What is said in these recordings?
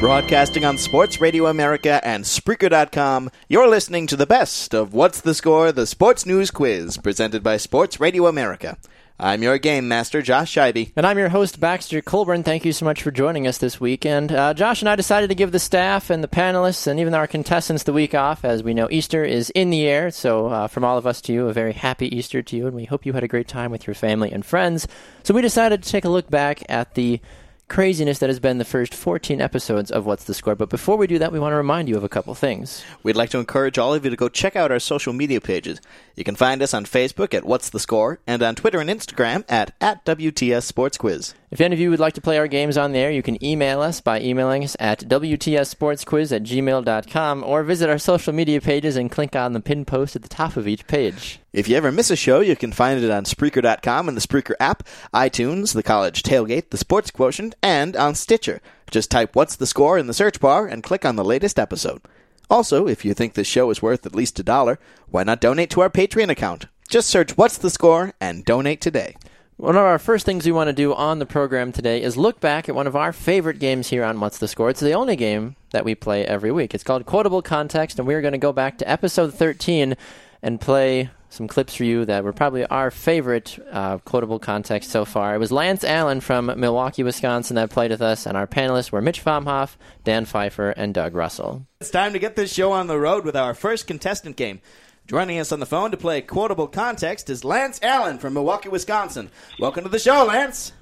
Broadcasting on Sports Radio America and Spreaker.com, you're listening to the best of What's the Score, the Sports News Quiz, presented by Sports Radio America. I'm your game master, Josh Scheibe. And I'm your host, Baxter Colburn. Thank you so much for joining us this week. And uh, Josh and I decided to give the staff and the panelists and even our contestants the week off, as we know Easter is in the air. So, uh, from all of us to you, a very happy Easter to you, and we hope you had a great time with your family and friends. So, we decided to take a look back at the craziness that has been the first 14 episodes of What's the Score. But before we do that, we want to remind you of a couple things. We'd like to encourage all of you to go check out our social media pages. You can find us on Facebook at What's the Score and on Twitter and Instagram at, at WTS Sports Quiz. If any of you would like to play our games on there, you can email us by emailing us at WTSSportsQuiz at gmail.com or visit our social media pages and click on the pin post at the top of each page. If you ever miss a show, you can find it on Spreaker.com and the Spreaker app, iTunes, the College Tailgate, the Sports Quotient, and on Stitcher. Just type What's the Score in the search bar and click on the latest episode. Also, if you think this show is worth at least a dollar, why not donate to our Patreon account? Just search What's the Score and donate today. One of our first things we want to do on the program today is look back at one of our favorite games here on What's the Score. It's the only game that we play every week. It's called Quotable Context, and we're going to go back to episode 13 and play some clips for you that were probably our favorite uh, quotable context so far. It was Lance Allen from Milwaukee, Wisconsin that played with us, and our panelists were Mitch Fomhoff, Dan Pfeiffer, and Doug Russell. It's time to get this show on the road with our first contestant game. Joining us on the phone to play quotable context is Lance Allen from Milwaukee, Wisconsin. Welcome to the show, Lance.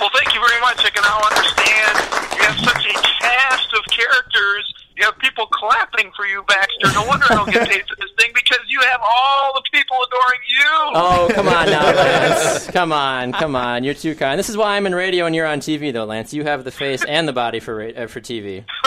Well, thank you very much. I can now understand you have such a cast of characters. You have people clapping for you, Baxter. No wonder I don't get paid for this thing because you have all the people adoring you. Oh, come on now, Lance. come on, come on. You're too kind. This is why I'm in radio and you're on TV, though, Lance. You have the face and the body for uh, for TV.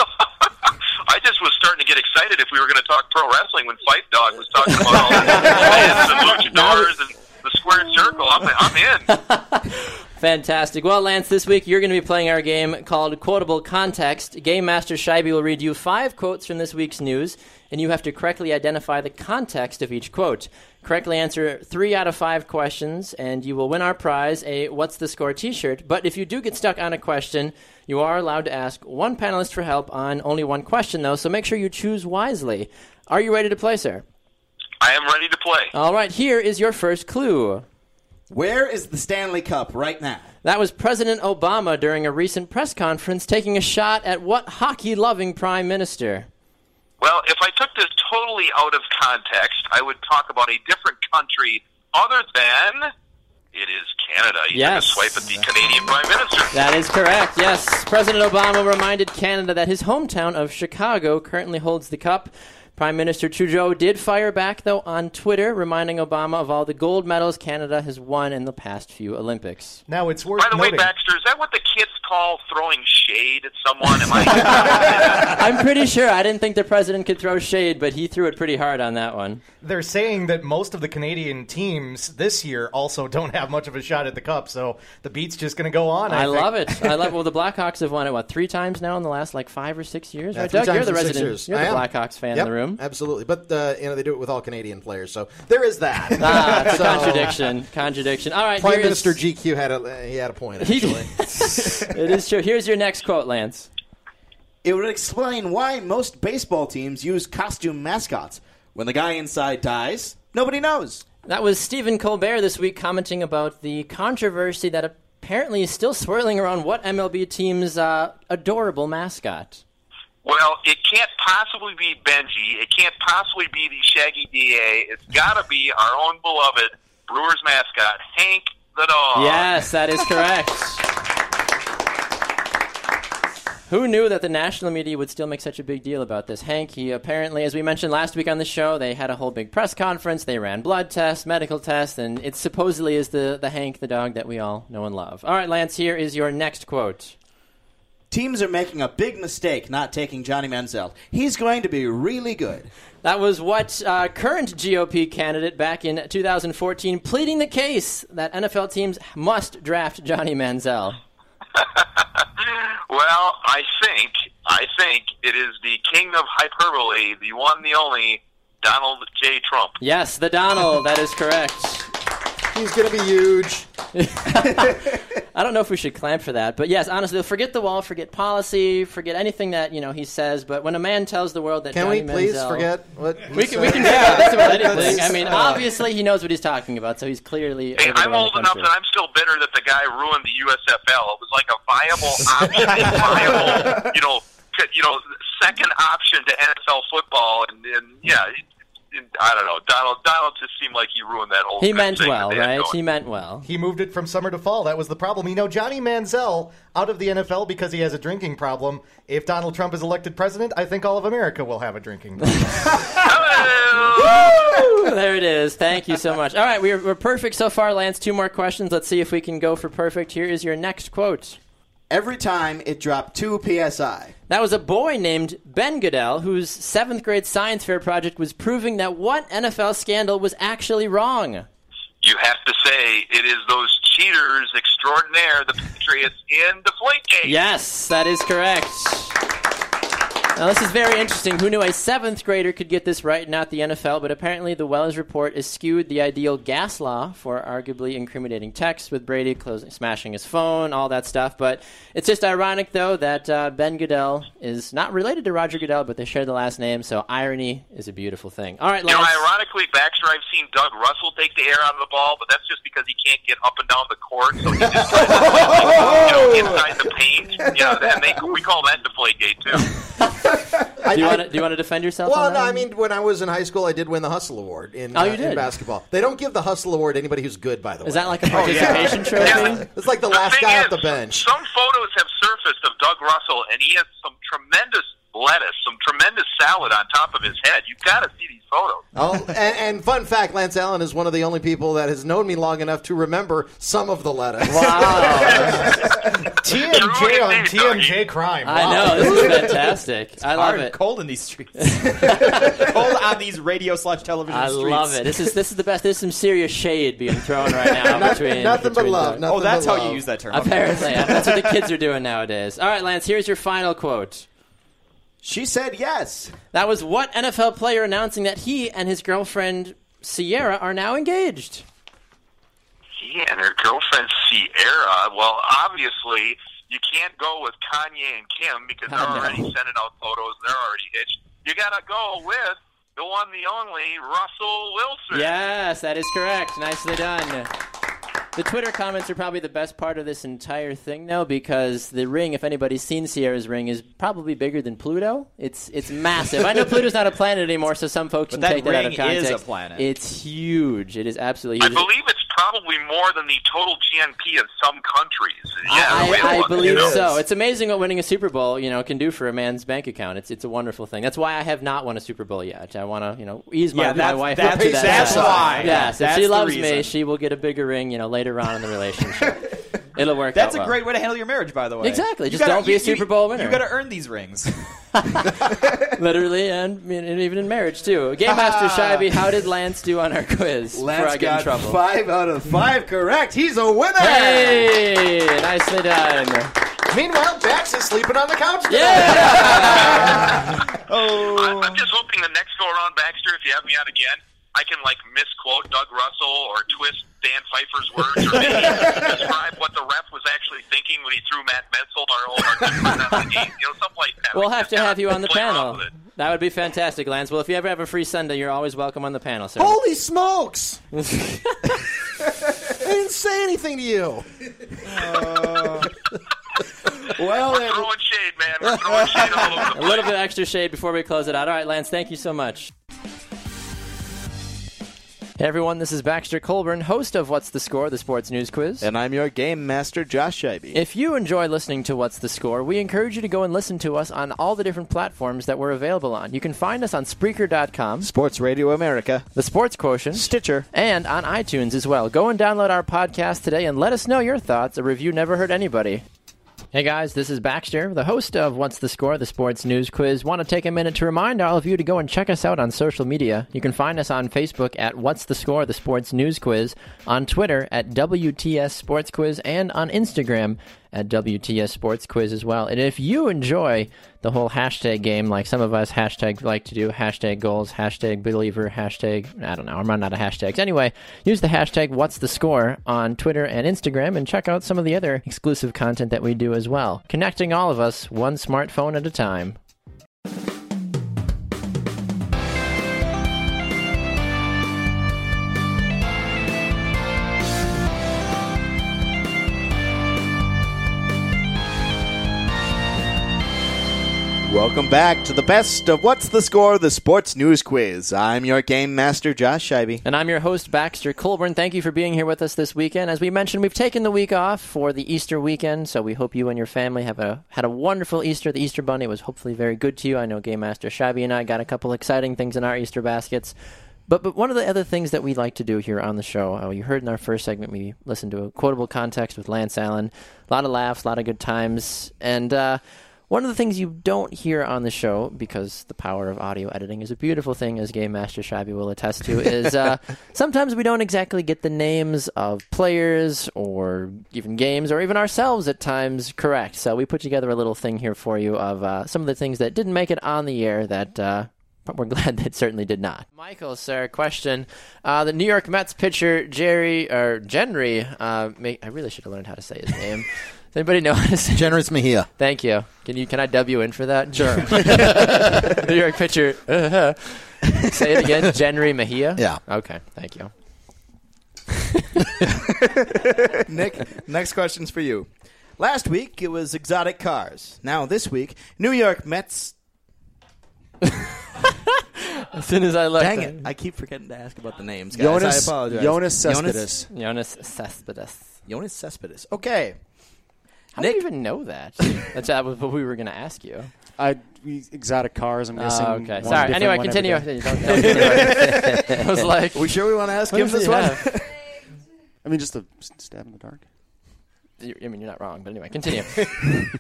I just was starting to get excited if we were going to talk pro wrestling when Fight Dog was talking about all the and luchadors and the square circle. I'm, I'm in. Fantastic. Well, Lance, this week you're going to be playing our game called Quotable Context. Game Master Scheibe will read you five quotes from this week's news, and you have to correctly identify the context of each quote. Correctly answer three out of five questions, and you will win our prize, a What's the Score t shirt. But if you do get stuck on a question, you are allowed to ask one panelist for help on only one question, though, so make sure you choose wisely. Are you ready to play, sir? I am ready to play. All right, here is your first clue. Where is the Stanley Cup right now? That was President Obama during a recent press conference taking a shot at what hockey loving prime minister? Well, if I took this totally out of context, I would talk about a different country other than it is Canada. You Yes. took swipe at the Canadian Prime Minister. That is correct, yes. President Obama reminded Canada that his hometown of Chicago currently holds the cup. Prime Minister Trudeau did fire back, though, on Twitter, reminding Obama of all the gold medals Canada has won in the past few Olympics. Now it's worth By the way. Baxter, is that what the kids call throwing shade at someone? Am I? I'm pretty sure. I didn't think the president could throw shade, but he threw it pretty hard on that one. They're saying that most of the Canadian teams this year also don't have much of a shot at the cup, so the beat's just going to go on. I, I, love it. I love. Well, the Blackhawks have won it what three times now in the last like five or six years. Yeah, right, Doug? You're the resident. You're I the am. Blackhawks fan Yep, in the room. Absolutely, but uh, you know they do it with all Canadian players, so there is that. Ah, it's a So, contradiction. Contradiction. All right, Prime here is- Minister GQ had a he had a point actually. it is true. Here's your next quote, Lance. It would explain why most baseball teams use costume mascots. When the guy inside dies, nobody knows. That was Stephen Colbert this week commenting about the controversy that apparently is still swirling around what MLB team's uh, adorable mascot. well, it can't possibly be Benji. It can't possibly be the Shaggy DA. It's got to be our own beloved Brewers mascot, Hank the dog. Yes, that is correct. Who knew that the national media would still make such a big deal about this? Hank, he apparently, as we mentioned last week on the show, they had a whole big press conference. They ran blood tests, medical tests, and it supposedly is the, the Hank, the dog that we all know and love. All right, Lance, here is your next quote. Teams are making a big mistake not taking Johnny Manziel. He's going to be really good. That was what uh, current GOP candidate back in 2014 pleading the case that NFL teams must draft Johnny Manziel. Well, I think I think it is the king of hyperbole, the one, the only Donald J. Trump. Yes, the Donald. that is correct. He's going to be huge. I don't know if we should clamp for that, but yes, honestly, forget the wall, forget policy, forget anything that you know he says. But when a man tells the world that Can Johnny we please Manziel- forget what he we can, we can do that. That's about anything. That's- I mean, uh, obviously he knows what he's talking about, so he's clearly. Hey, I'm around old the enough that I'm still bitter that the guy ruined the USFL. It was like a viable option, viable, you know, you know, second option to NFL football, and, and yeah, it- it- I don't know. Donald Donald just seemed like he ruined that whole. He meant thing well, right? going. He meant well. He moved it from summer to fall. That was the problem. You know, Johnny Manziel out of the NFL because he has a drinking problem. If Donald Trump is elected president, I think all of America will have a drinking problem. Hello! there it is. Thank you so much. All right, we're, we're perfect so far, Lance. Two more questions. Let's see if we can go for perfect. Here is your next quote. Every time it dropped two psi. That was a boy named Ben Goodell whose seventh grade science fair project was proving that what NFL scandal was actually wrong. You have to say it is those cheaters extraordinaire, the Patriots in the Deflategate. Yes, that is correct. Now, this is very interesting. Who knew a seventh grader could get this right, not the NFL? But apparently, the Wells report eschewed the ideal gas law for arguably incriminating text, with Brady closing, smashing his phone, all that stuff. But it's just ironic, though, that uh, Ben Goodell is not related to Roger Goodell, but they share the last name. So irony is a beautiful thing. All right, You know, ironically, Baxter, I've seen Doug Russell take the air out of the ball, but that's just because he can't get up and down the court, so he just tries to you know, inside the paint. Yeah, and they, we call that Deflategate too. do you want to do you want to defend yourself? Well, on no, that I mean, when I was in high school, I did win the Hustle Award in, Oh, you uh, in basketball. They don't give the Hustle Award to anybody who's good, by the way. is that like a participation trophy? Yeah. It's like the The last thing guy is, off the bench. Some photos have surfaced of Doug Russell, and he has some tremendous lettuce, some tremendous salad on top of his head. You've got to see these photos. Oh, and, and fun fact: Lance Allen is one of the only people that has known me long enough to remember some of the lettuce. Wow. TMJ on. TMJ crime. I know this is fantastic. I love it. cold in these streets. cold on these radio slash television I streets. love it. This is this is the best. There's some serious shade being thrown right now Not- between nothing but love, the- nothing Oh, that's how love. you use that term. Apparently, that's what the kids are doing nowadays. All right, Lance. Here's your final quote. She said yes. That was what NFL player announcing that he and his girlfriend Ciara are now engaged. He and her girlfriend Ciara. Well, obviously, you can't go with Kanye and Kim because they're already sending out photos. They're already hitched. You got to go with the one, the only Russell Wilson. Yes, that is correct. Nicely done. The Twitter comments are probably the best part of this entire thing, though, because the ring, if anybody's seen Ciara's ring, is probably bigger than Pluto. It's it's massive. I know Pluto's not a planet anymore, so some folks can that take that out of ring is context. a planet. It's huge. It is absolutely huge. I huge. believe it's probably more than the total GNP of some countries. Yeah, I, the I believe you so. It's amazing what winning a Super Bowl, you know, can do for a man's bank account. It's it's a wonderful thing. That's why I have not won a Super Bowl yet. I want to, you know, ease my, Yeah, my wife that's- up to that. that's level. why. Yes, if she loves me, she will get a bigger ring, you know, later on in the relationship. It'll work. Out. That's out a well. great way to handle your marriage, by the way. Exactly. You Just don't be a Super Bowl winner. You got to earn these rings. Literally and, and even in marriage too. Game Master Shivey, how did Lance do on our quiz? before I Lance get in got trouble. five out of five correct. He's a winner. Hey, nicely done. Meanwhile, Dax is sleeping on the couch. Today. Yeah. Oh. I'm, I'm just hoping the next go around, Baxter, if you have me on again, I can like misquote Doug Russell or twist Dan Pfeiffer's words or maybe describe what the ref was actually thinking when he threw Matt Menzel our old our game, you know, something like that. We'll Like, have to have you on the panel. That would be fantastic, Lance. Well, if you ever have a free Sunday, you're always welcome on the panel, sir. Holy smokes! I didn't say anything to you. Well, We're throwing shade, man. We're throwing shade all over the a little bit of extra shade before we close it out. All right, Lance, thank you so much. Hey everyone, this is Baxter Colburn, host of What's the Score, the sports news quiz. and I'm your game master, Josh Scheibe. If you enjoy listening to What's the Score, we encourage you to go and listen to us on all the different platforms that we're available on. You can find us on Spreaker.com, Sports Radio America, The Sports Quotient, Stitcher, and on iTunes as well. Go and download our podcast today and let us know your thoughts. A review never hurt anybody. Hey guys, this is Baxter, the host of What's the Score, the sports news quiz. Want to take a minute to remind all of you to go and check us out on social media. You can find us on Facebook at What's the Score, the sports news quiz, on Twitter at WTS Sports Quiz, and on Instagram at WTS Sports Quiz as well. And if you enjoy the whole hashtag game, like some of us hashtag like to do, hashtag goals, hashtag believer, hashtag, I don't know, I'm running out of hashtags. Anyway, use the hashtag what's the score on Twitter and Instagram and check out some of the other exclusive content that we do as well. Connecting all of us one smartphone at a time. Welcome back to the best of What's the Score, the Sports News Quiz. I'm your game master, Josh Scheibe. And I'm your host, Baxter Colburn. Thank you for being here with us this weekend. As we mentioned, we've taken the week off for the Easter weekend, so we hope you and your family have a had a wonderful Easter. The Easter Bunny was hopefully very good to you. I know Game Master Shabby and I got a couple exciting things in our Easter baskets. But but one of the other things that we like to do here on the show, uh, you heard in our first segment, we listened to a quotable context with Lance Allen. A lot of laughs, a lot of good times, and. Uh, one of the things you don't hear on the show, because the power of audio editing is a beautiful thing, as Game Master Shabby will attest to, is uh, sometimes we don't exactly get the names of players or even games or even ourselves at times correct. So we put together a little thing here for you of uh, some of the things that didn't make it on the air that. Uh, but we're glad that certainly did not. Michael, sir, question: uh, The New York Mets pitcher Jerry or Jenry, uh, may, I really should have learned how to say his name. Does anybody know how to say? Generous Mejia. Thank you. Can you can I dub you in for that? Sure. New York pitcher. uh Say it again. Jenry Mejia. Yeah. Okay. Thank you. Nick, next question's for you. Last week it was exotic cars. Now this week, New York Mets. As soon as I look, Dang it! I keep forgetting to ask about the names, guys. I Jonas, apologize. Jonas Cespedes. Jonas Cespedes. Jonas Cespedes. Okay. How Nick- do you even know that? That's that was what we were going to ask you. I we, exotic cars. I'm guessing. Oh, okay. one Sorry. Anyway, one continue. every day. Don't- don't- I was like, Are we sure we want to ask him this one? I mean, just a s- stab in the dark. I mean, you're not wrong, but anyway, continue.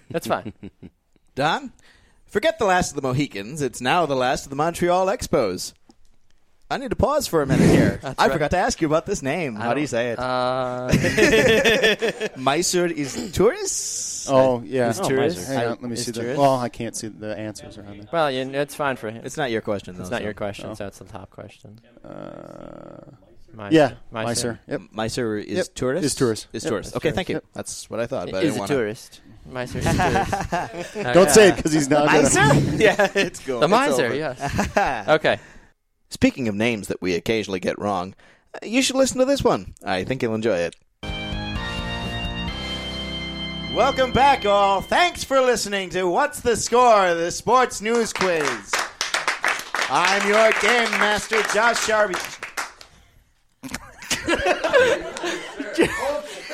That's fine. Don, forget the last of the Mohicans. It's now the last of the Montreal Expos. I need to pause for a minute here. I right. forgot to ask you about this name. How do you say it? Uh, Mysore is tourist. Oh yeah. Is oh, tourist? Hang on, let me Is see the. Well, I can't see the answers around there. well, you, it's fine for him. It's not your question, though. It's not so. your question, Oh. so it's the top question. Uh, Meiser. yeah, Meiser. Meiser. Yep. Mysore is Yep. tourist. Is tourist. Is Yep. tourist. Okay, tourist. thank you. Yep. That's what I thought. But I Is didn't a wanna... tourist. Meiser is a tourist. Don't say it because he's not. gonna- Miser? yeah, it's cool. The It's miser, yes. Okay. Speaking of names that we occasionally get wrong, uh, you should listen to this one. I think you'll enjoy it. Welcome back, all. Thanks for listening to What's the Score, the sports news quiz. I'm your game master, Josh Sharby.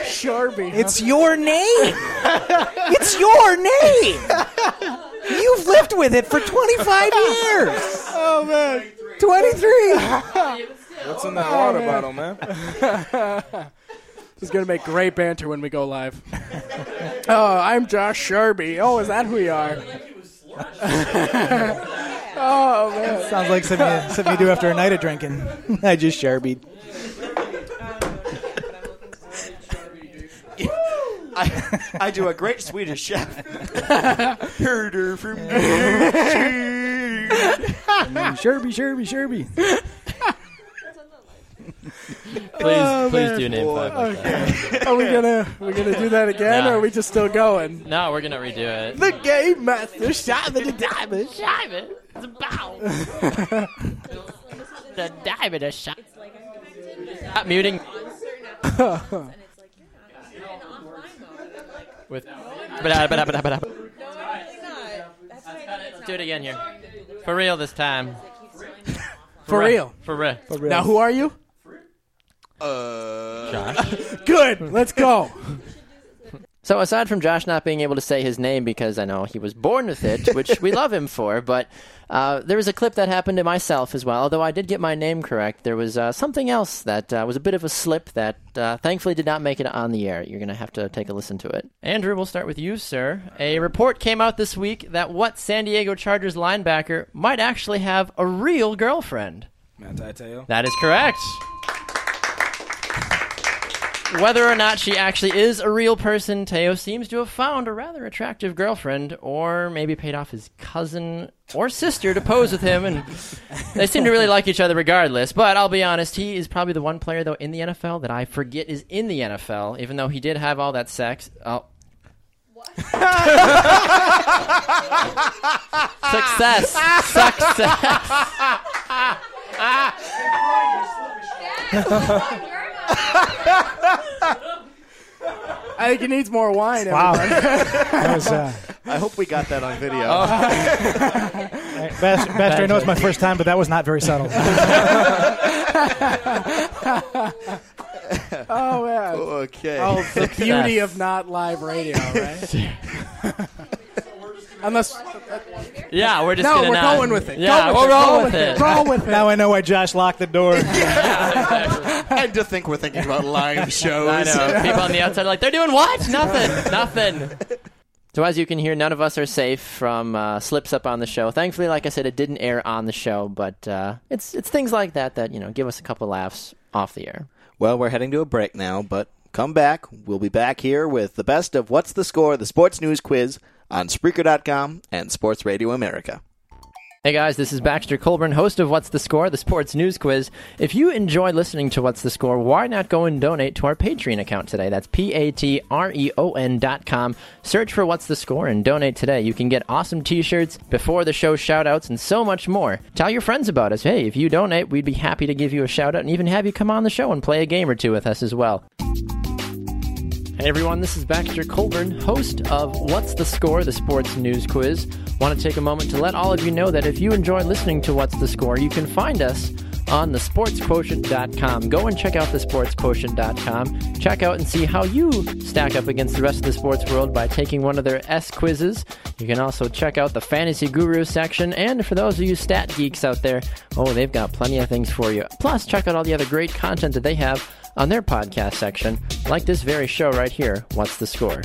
Sharby. It's your name. it's your name. You've lived with it for 25 years. Oh man, 23. What's in that water bottle, man? This is gonna make great banter when we go live. oh, I'm Josh Sharby. Oh, is that who you are? oh man. Sounds like something, you- something you do after a night of drinking. I just sharbied. I, I do a great Swedish chef. Herder from Sharby, Sharby, Sharby. Please, oh, please do name five like that. Are we gonna we gonna do that again, No. or are we just still going? No, we're gonna redo it. The game master shot the diamond. diamond. It's a bow. the diamond is shot. Stop muting. With. Do it again here. For real this time. For real. For real. For real. Now, who are you? Uh, Josh. Good. Let's go. So aside from Josh not being able to say his name because I know he was born with it, which we love him for, but uh, there was a clip that happened to myself as well. Although I did get my name correct, there was uh, something else that uh, was a bit of a slip that uh, thankfully did not make it on the air. You're going to have to take a listen to it. Andrew, we'll start with you, sir. A report came out this week that what San Diego Chargers linebacker might actually have a real girlfriend. Manti Te'o. That is correct. Whether or not she actually is a real person, Te'o seems to have found a rather attractive girlfriend, or maybe paid off his cousin or sister to pose with him, and they seem to really like each other regardless. But I'll be honest, he is probably the one player though in the NFL that I forget is in the NFL, even though he did have all that sex. Oh. Success. I think he needs more wine. Wow. That was, uh, I hope we got that on video. Bas- Baxter, I know it's my first time, but that was not very subtle. oh man. Okay. Oh, the beauty of not live radio, right? Unless Yeah, we're just no, gonna we're not- going with it. Yeah, Go we'll with it. roll Go with it. Roll with it. now I know why Josh locked the door. and to think we're thinking about live shows. I know. People on the outside are like, they're doing what? Nothing. Nothing. So as you can hear, none of us are safe from uh, slips up on the show. Thankfully, like I said, it didn't air on the show, but uh, it's it's things like that that you know give us a couple laughs off the air. Well, we're heading to a break now, but come back. We'll be back here with the best of What's the Score, the sports news quiz on Spreaker.com and Sports Radio America. Hey guys, this is Baxter Colburn, host of What's the Score, the sports news quiz. If you enjoy listening to What's the Score, why not go and donate to our Patreon account today? That's P A T R E O N dot com. Search for What's the Score and donate today. You can get awesome t shirts, before the show shout outs, and so much more. Tell your friends about us. Hey, if you donate, we'd be happy to give you a shout out and even have you come on the show and play a game or two with us as well. Hey everyone, this is Baxter Colburn, host of What's the Score, the sports news quiz. Want to take a moment to let all of you know that if you enjoy listening to What's the Score, you can find us on thesportsquotient.com. Go and check out thesportsquotient.com. Check out and see how you stack up against the rest of the sports world by taking one of their S quizzes. You can also check out the Fantasy Guru section, and for those of you stat geeks out there, oh, they've got plenty of things for you. Plus, check out all the other great content that they have on their podcast section, like this very show right here, What's the Score?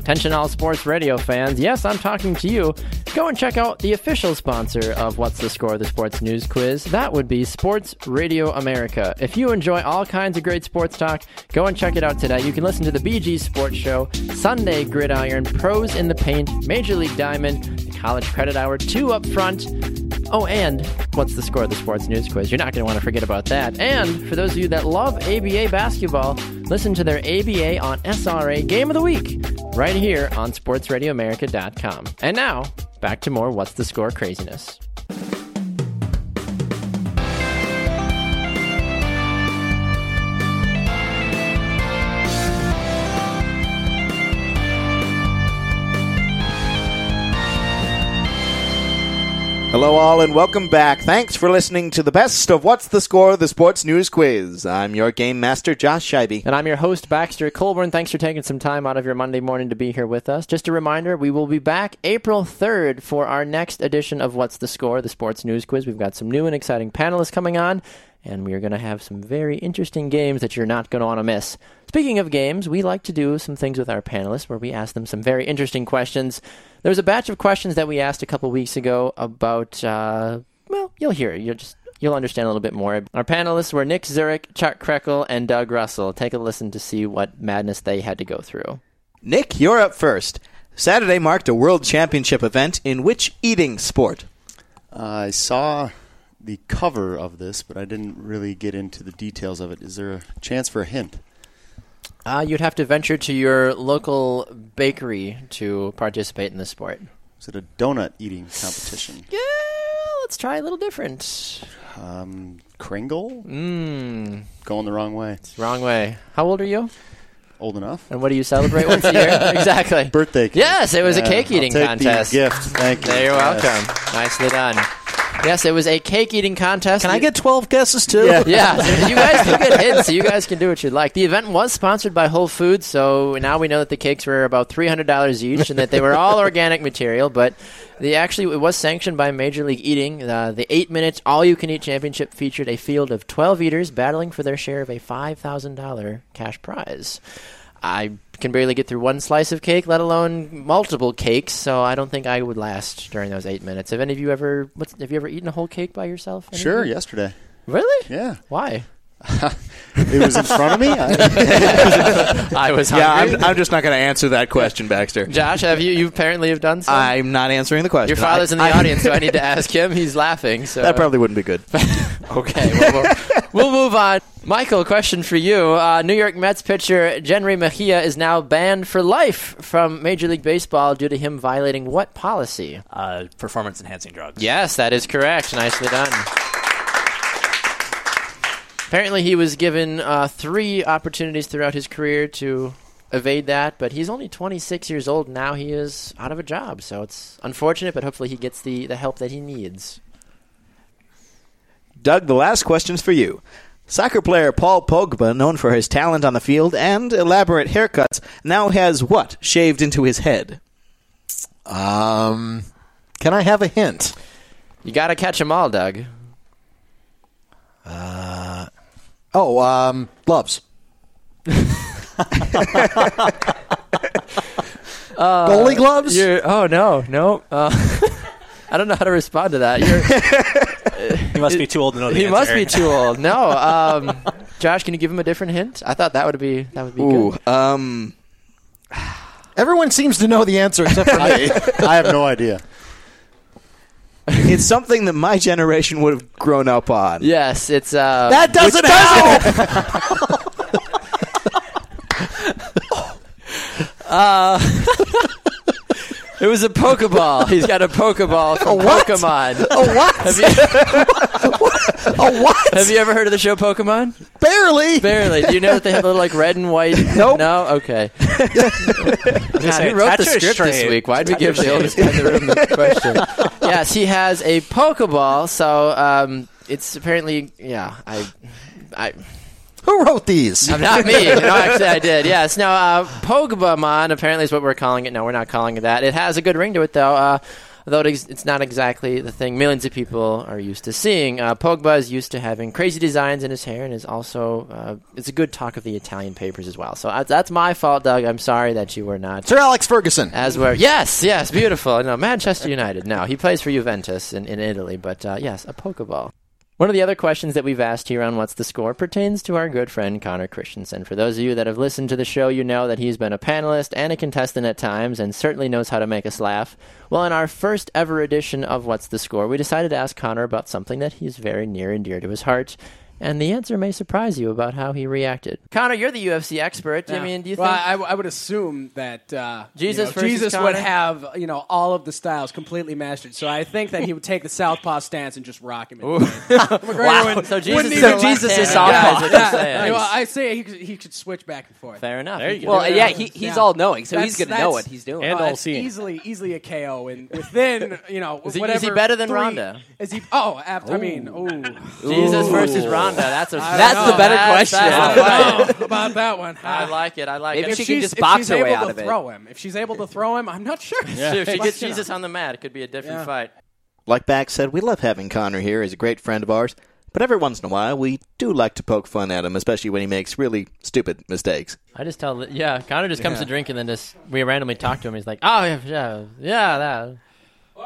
Attention, all sports radio fans. Yes, I'm talking to you. Go and check out the official sponsor of What's the Score, the sports news quiz. That would be Sports Radio America. If you enjoy all kinds of great sports talk, go and check it out today. You can listen to the BG Sports Show, Sunday Gridiron, Pros in the Paint, Major League Diamond, the College Credit Hour, two up front. Oh, and what's the score of the sports news quiz? You're not going to want to forget about that. And for those of you that love ABA basketball, listen to their ABA on SRA Game of the Week right here on SportsRadioAmerica.com. And now, back to more What's the Score craziness. Hello, all, and welcome back. Thanks for listening to the best of What's the Score, the sports news quiz. I'm your game master, Josh Scheibe. And I'm your host, Baxter Colburn. Thanks for taking some time out of your Monday morning to be here with us. Just a reminder, we will be back April 3rd for our next edition of What's the Score, the sports news quiz. We've got some new and exciting panelists coming on, and we are going to have some very interesting games that you're not going to want to miss. Speaking of games, we like to do some things with our panelists where we ask them some very interesting questions. There was a batch of questions that we asked a couple weeks ago about, uh, well, you'll hear. You'll just you'll understand a little bit more. Our panelists were Nick Zurich, Chuck Krekel, and Doug Russell. Take a listen to see what madness they had to go through. Nick, you're up first. Saturday marked a world championship event in which eating sport? I saw the cover of this, but I didn't really get into the details of it. Is there a chance for a hint? Uh, you'd have to venture to your local bakery to participate in the sport. Is it a donut eating competition? Yeah, let's try a little different. Um, Kringle? Mmm, Going the wrong way. wrong way. How old are you? Old enough? And what do you celebrate once a year? exactly. Birthday cake. Yes, it was a cake eating I'll take the contest. gift. Thank you. There, you're Yes. welcome. Nicely done. Yes, it was a cake eating contest. Can I get 12 guesses too? Yeah. Yeah, you guys do get hints, so you guys can do what you'd like. The event was sponsored by Whole Foods, so now we know that the cakes were about three hundred dollars each, and that they were all organic material. But the actually it was sanctioned by Major League Eating. Uh, the eight minutes all you can eat championship featured a field of twelve eaters battling for their share of a five thousand dollar cash prize. I can barely get through one slice of cake, let alone multiple cakes. So I don't think I would last during those eight minutes. Have any of you ever? What's, have you ever eaten a whole cake by yourself? Any of Sure, yesterday. Really? Yeah. Why? It was in front of me. I, I was Yeah, hungry. I'm, I'm just not going to answer that question, Baxter. Josh, have you? You apparently have done so. I'm not answering the question. Your father's in the I- audience, so I need to ask him. He's laughing. So That probably wouldn't be good. Okay, well, we'll, we'll move on. Michael, question for you. Uh, New York Mets pitcher Jenry Mejia is now banned for life from Major League Baseball due to him violating what policy? Uh, performance enhancing drugs. Yes, that is correct. Nicely done. Apparently, he was given uh, three opportunities throughout his career to evade that, but he's only 26 years old now. He is out of a job, so it's unfortunate, but hopefully he gets the, the help that he needs. Doug, the last question's for you. Soccer player Paul Pogba, known for his talent on the field and elaborate haircuts, now has what shaved into his head? Um, can I have a hint? You got to catch them all, Doug. Oh, um, gloves. Goalie gloves? You're, oh no, no. Uh, I don't know how to respond to that. You're, He must be too old to know the he answer. must be too old. No, um, Josh, can you give him a different hint? I thought that would be that would be Ooh, good. um, Everyone seems to know the answer except for me. I have no idea. it's something that my generation would have grown up on. Yes, it's uh, that doesn't help. it was a Pokeball. He's got a Pokeball from what? Pokemon. Oh, what? Have you, oh, what? have you ever heard of the show Pokemon? Barely. Barely. Do you know that they have a little like red and white? Nope. No. Okay. God, who wrote the script this week? Why'd we give the oldest guy in the room the question? yes, he has a Pokeball. So um, it's apparently yeah. I. I, Who wrote these? I'm not me. No, actually, I did. Yes. Now, uh, Pokemon apparently is what we're calling it. No, we're not calling it that. It has a good ring to it, though. Uh, though it ex- it's not exactly the thing millions of people are used to seeing. Uh, Pogba is used to having crazy designs in his hair, and is also uh, it's a good talk of the Italian papers as well. So uh, that's my fault, Doug. I'm sorry that you were not. Sir Alex Ferguson. As were yes, yes, beautiful. No, Manchester United. No, he plays for Juventus in, in Italy, but uh, yes, a Pokeball. One of the other questions that we've asked here on What's the Score pertains to our good friend Connor Christensen. For those of you that have listened to the show, you know that he's been a panelist and a contestant at times and certainly knows how to make us laugh. Well, in our first ever edition of What's the Score, we decided to ask Connor about something that he's very near and dear to his heart. And the answer may surprise you about how he reacted. Connor, you're the UFC expert. I mean, do you well, think I, I would assume that uh, Jesus you know, Jesus Connor? would have you know all of the styles completely mastered. So I think that he would take the southpaw stance and just rock him. In the ring. Wow. So Jesus wouldn't is even- a Jesus is southpaw. is what Yeah, well, I say he could, he could switch back and forth. Fair enough. There you go. Well, Yeah. yeah, he, he's Yeah. all knowing, so That's- he's going to know what he's doing. And Oh, all seeing. easily easily a KO, and within you know Is he- is he better than three- Ronda? Is he? Oh, ab- I mean. Jesus versus Ronda. That's a That's that's the better question. I don't know about that one. I like it. I like Maybe it. she If can she's- just box she's her way able out to of it. Throw him. If she's able to throw him, I'm not sure. if she But, gets you know. Jesus on the mat, it could be a different Yeah. fight. Like Back said, we love having Connor here. He's a great friend of ours. But every once in a while, we do like to poke fun at him, especially when he makes really stupid mistakes. I just tell, yeah, Connor just comes to drink and then just we randomly talk to him. He's like, oh yeah, yeah, yeah, that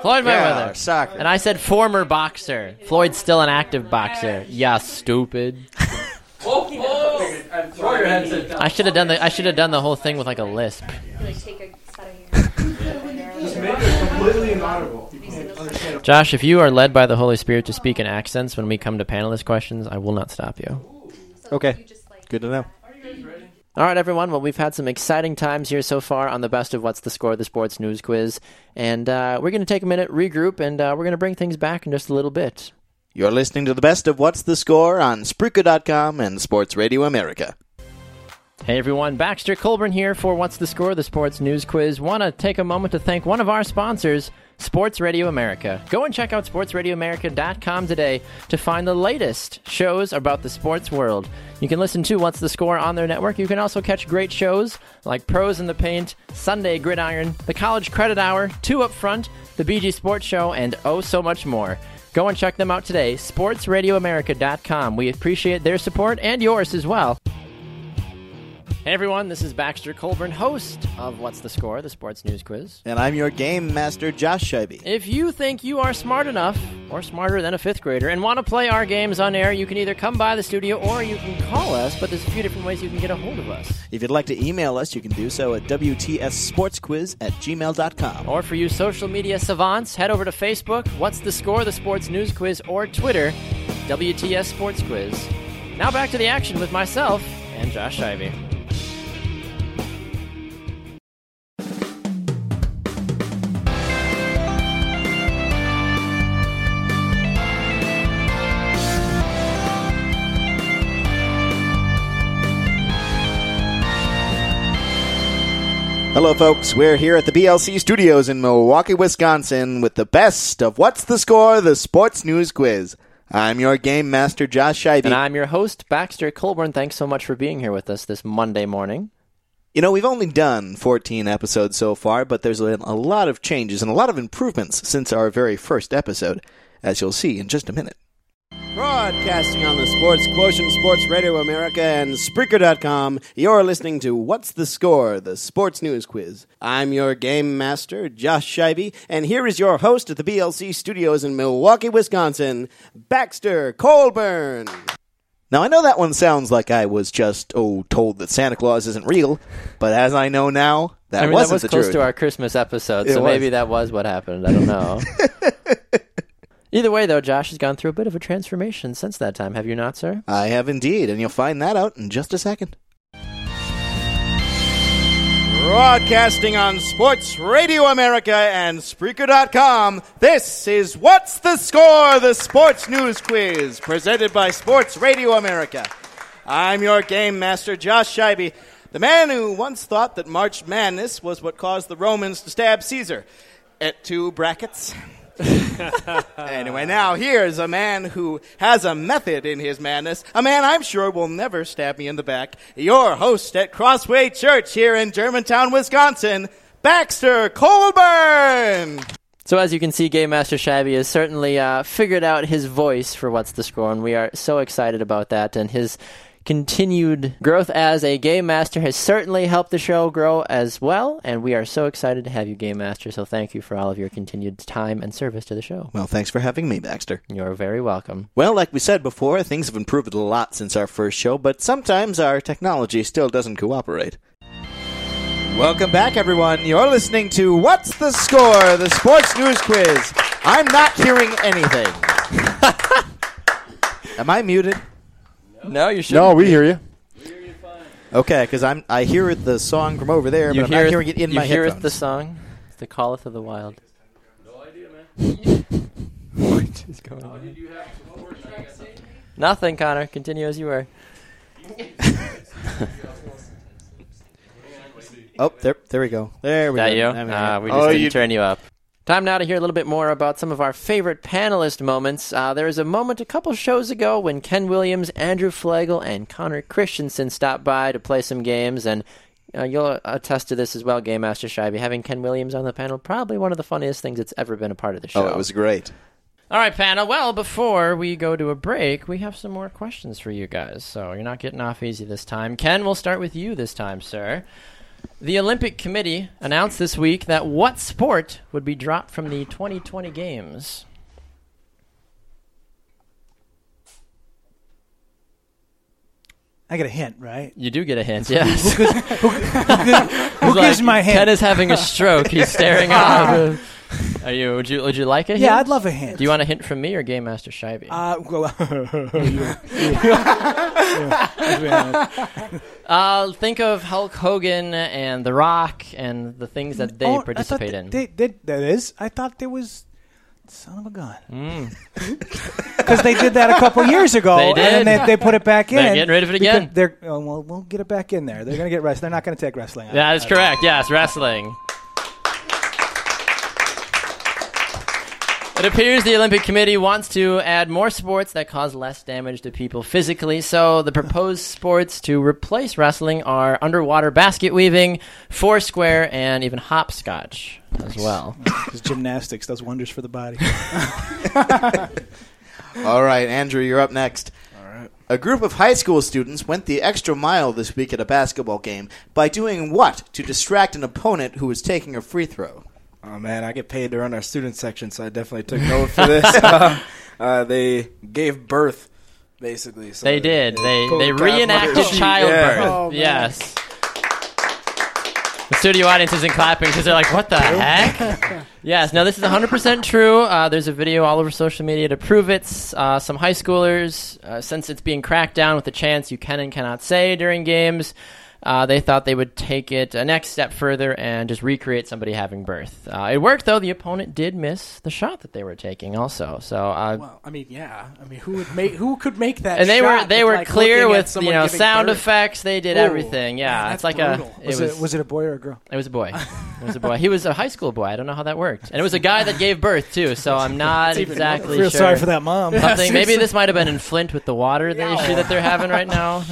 Floyd Mayweather. soccer. And I said former boxer. Floyd's still an active boxer. Yeah, stupid. I should have done the I should have done the whole thing with like a lisp. Josh, if you are led by the Holy Spirit to speak in accents when we come to panelist questions, I will not stop you. Okay. Good to know. All right, everyone. Well, we've had some exciting times here so far on the best of What's the Score, the sports news quiz. And uh, we're going to take a minute, regroup, and uh, we're going to bring things back in just a little bit. You're listening to the best of What's the Score on Spreaker.com and Sports Radio America. Hey, everyone. Baxter Colburn here for What's the Score, the sports news quiz. Want to take a moment to thank one of our sponsors, Sports Radio America. Go and check out sportsradioamerica.com today to find the latest shows about the sports world. You can listen to What's the Score on their network. You can also catch great shows like Pros in the Paint, Sunday Gridiron, the College Credit Hour, Two Up Front, the BG Sports Show, and oh so much more. Go and check them out today, sportsradioamerica.com. We appreciate their support and yours as well. Hey everyone, this is Baxter Colburn, host of What's the Score, the sports news quiz. And I'm your game master, Josh Scheibe. If you think you are smart enough, or smarter than a fifth grader, and want to play our games on air, you can either come by the studio or you can call us, but there's a few different ways you can get a hold of us. If you'd like to email us, you can do so at WTSSportsQuiz at gmail.com. Or for you social media savants, head over to Facebook, What's the Score, the sports news quiz, or Twitter, WTS Sports Quiz. Now back to the action with myself and Josh Ivy. Hello, folks. We're here at the BLC studios in Milwaukee, Wisconsin with the best of What's the Score, the sports news quiz. I'm your game master, Josh Scheibe. And I'm your host, Baxter Colburn. Thanks so much for being here with us this Monday morning. You know, we've only done 14 episodes so far, but there's been a lot of changes and a lot of improvements since our very first episode, as you'll see in just a minute. Broadcasting on the Sports Quotient, Sports Radio America, and Spreaker.com, you're listening to What's the Score, the sports news quiz. I'm your game master, Josh Scheibe, and here is your host at the BLC studios in Milwaukee, Wisconsin, Baxter Colburn. Now, I know that one sounds like I was just, oh, told that Santa Claus isn't real, but as I know now, that I mean, wasn't that was the close truth. to our Christmas episode, It so was. maybe that was what happened. I don't know. Either way, though, Josh has gone through a bit of a transformation since that time. Have you not, sir? I have indeed, and you'll find that out in just a second. Broadcasting on Sports Radio America and Spreaker.com, this is What's the Score? The Sports News Quiz, presented by Sports Radio America. I'm your game master, Josh Scheibe, the man who once thought that March Madness was what caused the Romans to stab Caesar. At two brackets. anyway, now here's a man who has a method in his madness. A man I'm sure will never stab me in the back. Your host at Crossway Church here in Germantown, Wisconsin, Baxter Colburn. So, as you can see, Game Master Shabby has certainly uh, figured out his voice for What's the Score, and we are so excited about that. And his continued growth as a Game Master has certainly helped the show grow as well. And we are so excited to have you, Game Master. So, thank you for all of your continued time and service to the show. Well, thanks for having me, Baxter. You're very welcome. Well, like we said before, things have improved a lot since our first show, but sometimes our technology still doesn't cooperate. Welcome back, everyone. You're listening to What's the Score? The Sports News Quiz. I'm not hearing anything. Am I muted? No, you should. No, we hear you. We hear you fine. Okay, because I'm I hear the song from over there, You but I'm hear not hearing it in you my hear headphones. the song, the calleth of the wild. No idea, man. what is going on? Nothing, Connor. Continue as you were. Oh, there, there we go. There we that go. you? There we go. Ah, we just Oh, didn't you- turn you up. Time now to hear a little bit more about some of our favorite panelist moments. Uh, there was a moment a couple shows ago when Ken Williams, Andrew Flagel, and Connor Christensen stopped by to play some games, and uh, you'll attest to this as well, Game Master Scheibe. Having Ken Williams on the panel, probably one of the funniest things that's ever been a part of the show. Oh, it was great. All right, panel. Well, before we go to a break, we have some more questions for you guys. So you're not getting off easy this time. Ken, we'll start with you this time, sir. The Olympic Committee announced this week that what sport would be dropped from the 2020 Games? I get a hint, right? You do get a hint, yes. Who He's gives like, my hint? Ken is having a stroke. He's staring at. Are you? Would you? Would you like a hint? Yeah, I'd love a hint. Do you want a hint from me or Game Master Scheibe? Uh, go- Uh, think of Hulk Hogan and The Rock and the things that they Oh, I thought participate that in. They, they, that is. I thought there was. Son of a gun. Mm. Because they did that a couple years ago, They and then did. they, they put it back in. They're getting rid of it because again. They're oh, well, we'll get it back in there. They're going to get wrestling. They're not going to take wrestling. out. That is correct. Yes, wrestling. It appears the Olympic Committee wants to add more sports that cause less damage to people physically. So the proposed sports to replace wrestling are underwater basket weaving, foursquare, and even hopscotch as well. Because gymnastics does wonders for the body. All right, Andrew, you're up next. All right. A group of high school students went the extra mile this week at a basketball game by doing what to distract an opponent who was taking a free throw? Oh man, I get paid to run our student section, so I definitely took note for this. uh, uh, they gave birth, basically. So They did. They pulled they reenacted childbirth. yeah. Oh, yes. The studio audience isn't clapping because they're like, "What the heck?" yes. No, this is 100% true. Uh, there's a video all over social media to prove it. Uh, some high schoolers, uh, since it's being cracked down with the chants you can and cannot say during games, uh, they thought they would take it a next step further and just recreate somebody having birth. Uh, it worked though. The opponent did miss the shot that they were taking, also. So. Uh, Well, I mean, yeah. I mean, who would make? Who could make that? and they were they with, were like, clear with you know sound birth? effects. They did Ooh, everything. Yeah, man, it's like brutal. a. Was it, was it a boy or a girl? It was a boy. It was a boy. He was a high school boy. I don't know how that worked. And it was a guy that gave birth too. So I'm not exactly Real sure. sorry for that mom. Something. Maybe this might have been in Flint with the water the issue that they're having right now.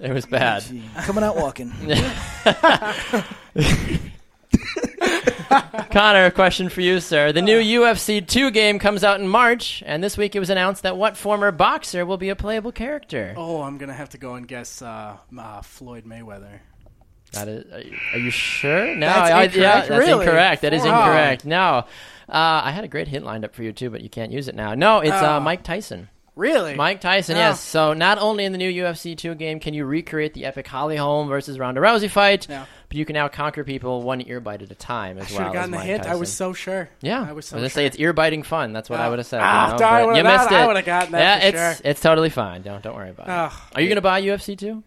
It was. Bad. Coming out walking. Connor, a question for you, sir. The new UFC 2 game comes out in March, and this week it was announced that what former boxer will be a playable character? Oh, I'm gonna have to go and guess uh, uh, Floyd Mayweather. That is, are you, are you sure? No, That's I, yeah, incorrect? that's Really? incorrect. That is Wow. incorrect. No, uh, I had a great hint lined up for you too, but you can't use it now. No, it's uh, Oh. Mike Tyson. Really? Mike Tyson, Oh. yes. So not only in the new UFC 2 game can you recreate the epic Holly Holm versus Ronda Rousey fight, Yeah. but you can now conquer people one ear bite at a time as I should have gotten the hint. I was so sure. Yeah, I was so gonna sure. say it's ear biting fun. That's what I Ah. would have said. Ah, you know, I you missed that- I it. would've gotten that yeah, for it's sure. it's totally fine. Don't don't worry about it. Are you gonna buy UFC 2?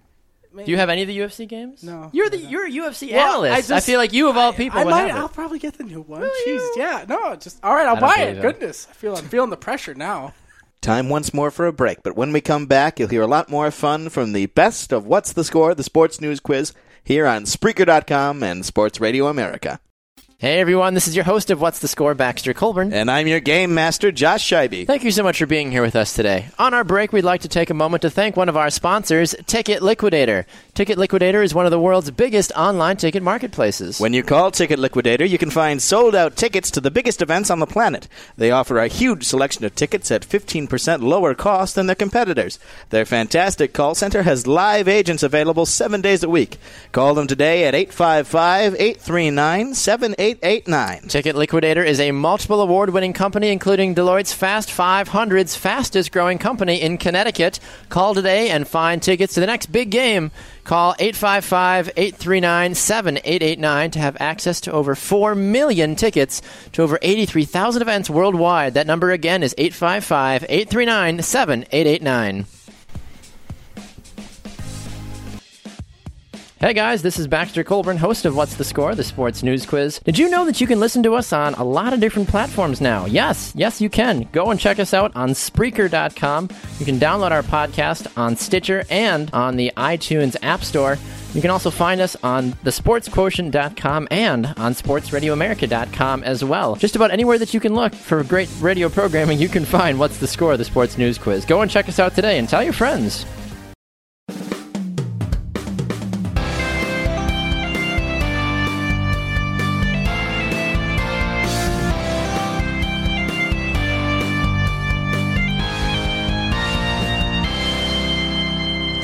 Do you have any of the UFC games? No. You're the you're a UFC Well, analyst. I, I feel like you of all people I would might. have it. I'll probably get the new one. Jeez, yeah. No, just all right. I'll I buy it. it. Goodness, I feel. I'm feeling the pressure now. Time once more for a break, but when we come back, you'll hear a lot more fun from the best of What's the Score, the sports news quiz, here on Spreaker.com and Sports Radio America. Hey everyone, this is your host of What's the Score, Baxter Colburn. And I'm your game master, Josh Scheibe. Thank you so much for being here with us today. On our break, we'd like to take a moment to thank one of our sponsors, Ticket Liquidator. Ticket Liquidator is one of the world's biggest online ticket marketplaces. When you call Ticket Liquidator, you can find sold out tickets to the biggest events on the planet. They offer a huge selection of tickets at 15% lower cost than their competitors. Their fantastic call center has live agents available seven days a week. Call them today at 855 839 7889. Ticket Liquidator is a multiple award winning company, including Deloitte's Fast 500's fastest growing company in Connecticut. Call today and find tickets to the next big game. Call 855 839 7889 to have access to over 4 million tickets to over 83,000 events worldwide. That number again is 855 839 7889. Hey guys, this is Baxter Colburn, host of What's the Score, the sports news quiz. Did you know that you can listen to us on a lot of different platforms now? Yes, yes, you can. Go and check us out on Spreaker.com. You can download our podcast on Stitcher and on the iTunes App Store. You can also find us on thesportsquotient.com and on sportsradioamerica.com as well. Just about anywhere that you can look for great radio programming, you can find What's the Score, the sports news quiz. Go and check us out today and tell your friends.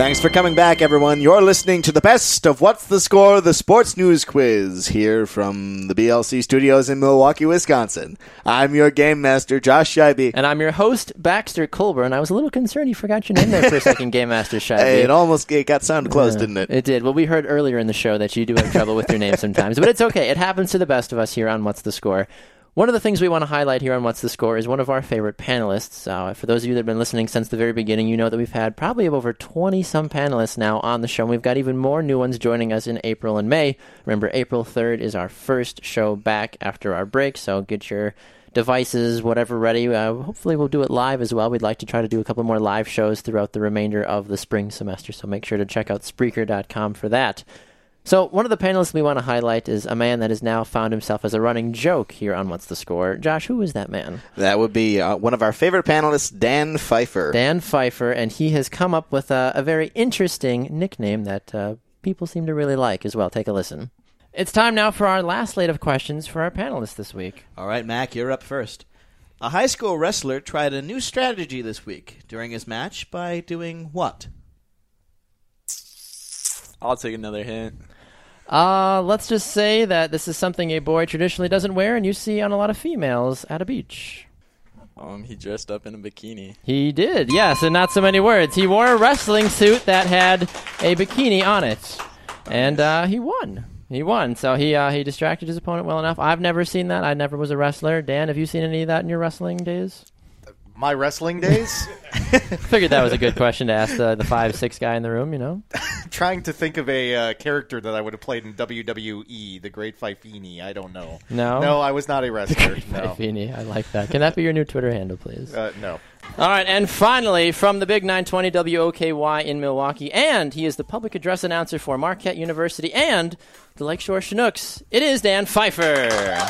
Thanks for coming back, everyone. You're listening to the best of What's the Score, the sports news quiz, here from the BLC studios in Milwaukee, Wisconsin. I'm your game master, Josh Scheibe. And I'm your host, Baxter Colburn. I was a little concerned you forgot your name there for a second, Game Master Shivey. Hey, it almost it got sounded close, Yeah, didn't it? It did. Well, we heard earlier in the show that you do have trouble with your name sometimes, but it's okay. It happens to the best of us here on What's the Score. One of the things we want to highlight here on What's the Score is one of our favorite panelists. Uh, for those of you that have been listening since the very beginning, you know that we've had probably over 20 some panelists now on the show. And we've got even more new ones joining us in April and May. Remember, April 3rd is our first show back after our break, so get your devices, whatever, ready. Uh, hopefully, we'll do it live as well. We'd like to try to do a couple more live shows throughout the remainder of the spring semester, so make sure to check out Spreaker.com for that. So, one of the panelists we want to highlight is a man that has now found himself as a running joke here on What's the Score. Josh, who is that man? That would be uh, one of our favorite panelists, Dan Pfeiffer. Dan Pfeiffer, and he has come up with a, a very interesting nickname that uh, people seem to really like as well. Take a listen. It's time now for our last slate of questions for our panelists this week. All right, Mac, you're up first. A high school wrestler tried a new strategy this week during his match by doing what? I'll take another hint. Uh, let's just say that this is something a boy traditionally doesn't wear and you see on a lot of females at a beach. Um, he dressed up in a bikini. He did, yes, and not so many words. He wore a wrestling suit that had a bikini on it, and uh, he won. He won, so he uh, he distracted his opponent well enough. I've never seen that. I never was a wrestler. Dan, have you seen any of that in your wrestling days? My wrestling days? Figured that was a good question to ask the the five six guy in the room. You know, Trying to think of a uh, character that I would have played in WWE, the Great Fifini. I don't know. No? No, I was not a wrestler. no. Feeney, I like that. Can that be your new Twitter handle, please? Uh, no. All right, and finally, from the Big 920 WOKY in Milwaukee, and he is the public address announcer for Marquette University and the Lakeshore Chinooks. It is Dan Pfeiffer.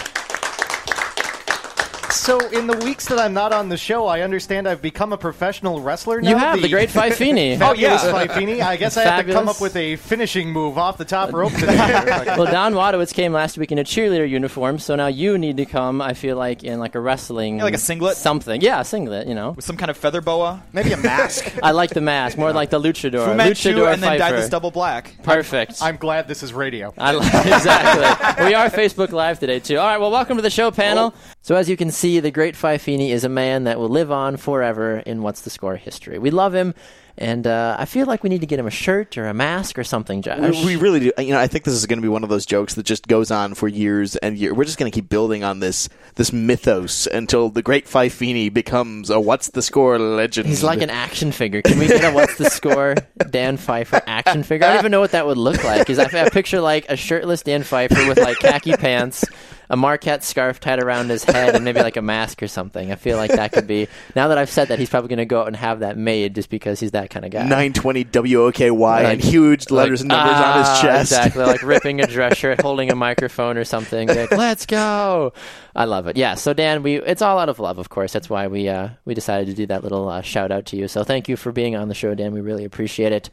So, in the weeks that I'm not on the show, I understand I've become a professional wrestler now. You have the great Fifini. Oh, yeah. Fifini. I guess I have to come up with a finishing move off the top rope today. well, Don Wadowitz came last week in a cheerleader uniform, so now you need to come. I feel like in like a wrestling, Yeah, like a singlet? something. Yeah, a singlet. You know, With some kind of feather boa. Maybe a mask. I like the mask more like the luchador. Fu Manchu luchador and then dyed Pfeiffer. this double black. Perfect. I'm glad this is radio. I exactly. we are Facebook Live today too. All right. Well, welcome to the show panel. Oh. So as you can see, the great Fifini is a man that will live on forever in what's the score history. We love him, and uh, I feel like we need to get him a shirt or a mask or something, Josh. We, we really do. You know, I think this is going to be one of those jokes that just goes on for years and years. We're just going to keep building on this this mythos until the great Fifini becomes a what's the score legend. He's like an action figure. Can we get a what's the score Dan Pfeiffer action figure? I don't even know what that would look like. Because I, I picture like a shirtless Dan Pfeiffer with like khaki pants, a Marquette scarf tied around his head, and maybe like a mask or something. I feel like that could be. Now that I've said that, he's probably going to go out and have that made just because he's that kind of guy. 920 WOKY Like- and huge letters and numbers on his Ah, chest. Exactly, like ripping a dress shirt, holding a microphone or something. Like, Let's go! I love it. Yeah. So Dan, we it's all out of love, of course. That's why we uh, we decided to do that little uh, shout out to you. So thank you for being on the show, Dan. We really appreciate it.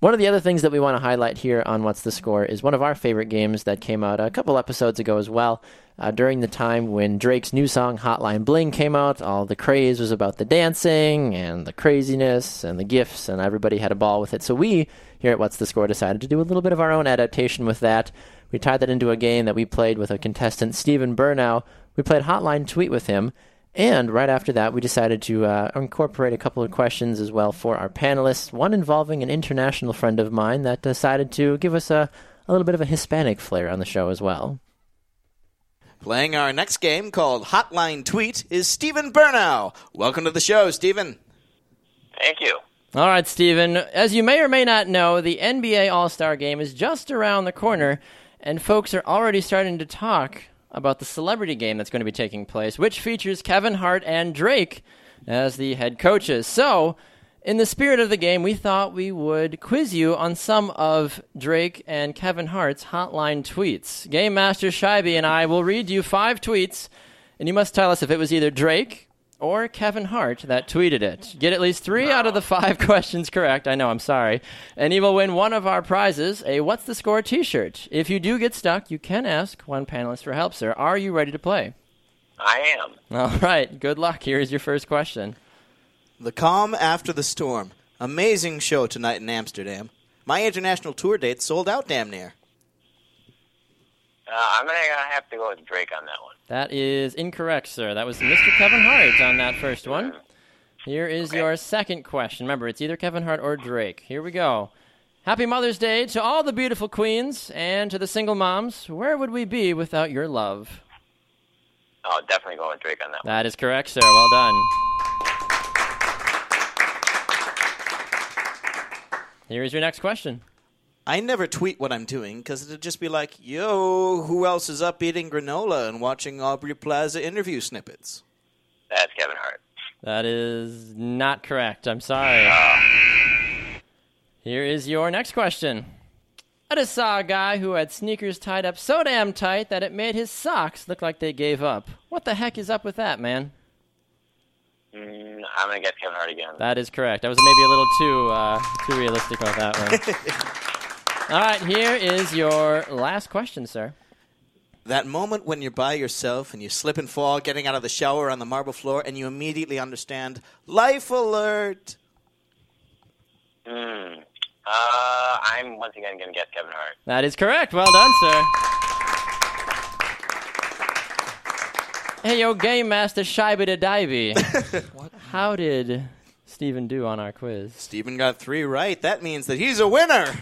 One of the other things that we want to highlight here on What's the Score is one of our favorite games that came out a couple episodes ago as well. Uh, during the time when Drake's new song Hotline Bling came out, all the craze was about the dancing and the craziness and the gifts, and everybody had a ball with it. So we here at What's the Score decided to do a little bit of our own adaptation with that. We tied that into a game that we played with a contestant, Stephen Burnow. We played Hotline Tweet with him. And right after that, we decided to uh, incorporate a couple of questions as well for our panelists. One involving an international friend of mine that decided to give us a, a little bit of a Hispanic flair on the show as well. Playing our next game called Hotline Tweet is Stephen Burnow. Welcome to the show, Stephen. Thank you. All right, Stephen. As you may or may not know, the NBA All Star game is just around the corner, and folks are already starting to talk about the celebrity game that's going to be taking place, which features Kevin Hart and Drake as the head coaches. So, in the spirit of the game, we thought we would quiz you on some of Drake and Kevin Hart's hotline tweets. Game Master Scheibe and I will read you five tweets, and you must tell us if it was either Drake or Kevin Hart that tweeted it. Get at least three out of the five questions correct. I know, I'm sorry. And you will win one of our prizes, a What's the Score t shirt. If you do get stuck, you can ask one panelist for help, sir. Are you ready to play? I am. All right, good luck. Here is your first question. The Calm After the Storm. Amazing show tonight in Amsterdam. My international tour date sold out damn near. Uh, I'm gonna have to go with Drake on that one. That is incorrect, sir. That was Mr. Kevin Hart on that first one. Here is your second question. Remember, it's either Kevin Hart or Drake. Here we go. Happy Mother's Day to all the beautiful queens and to the single moms. Where would we be without your love? Oh, definitely going with Drake on that one. That is correct, sir. Well done. Here is your next question. I never tweet what I'm doing because it'd just be like, yo, who else is up eating granola and watching Aubrey Plaza interview snippets? That's Kevin Hart. That is not correct. I'm sorry. Here is your next question. I just saw a guy who had sneakers tied up so damn tight that it made his socks look like they gave up. What the heck is up with that, man? Mm, I'm gonna get Kevin Hart again. That is correct. I was maybe a little too uh, too realistic about that one. All right, here is your last question, sir. That moment when you're by yourself and you slip and fall getting out of the shower on the marble floor and you immediately understand life alert. Hmm. Uh, I'm once again going to guess Kevin Hart. That is correct. Well done, sir. Hey, yo, Game Master Shiba to Divey. How did Steven do on our quiz? Steven got three right. That means that he's a winner.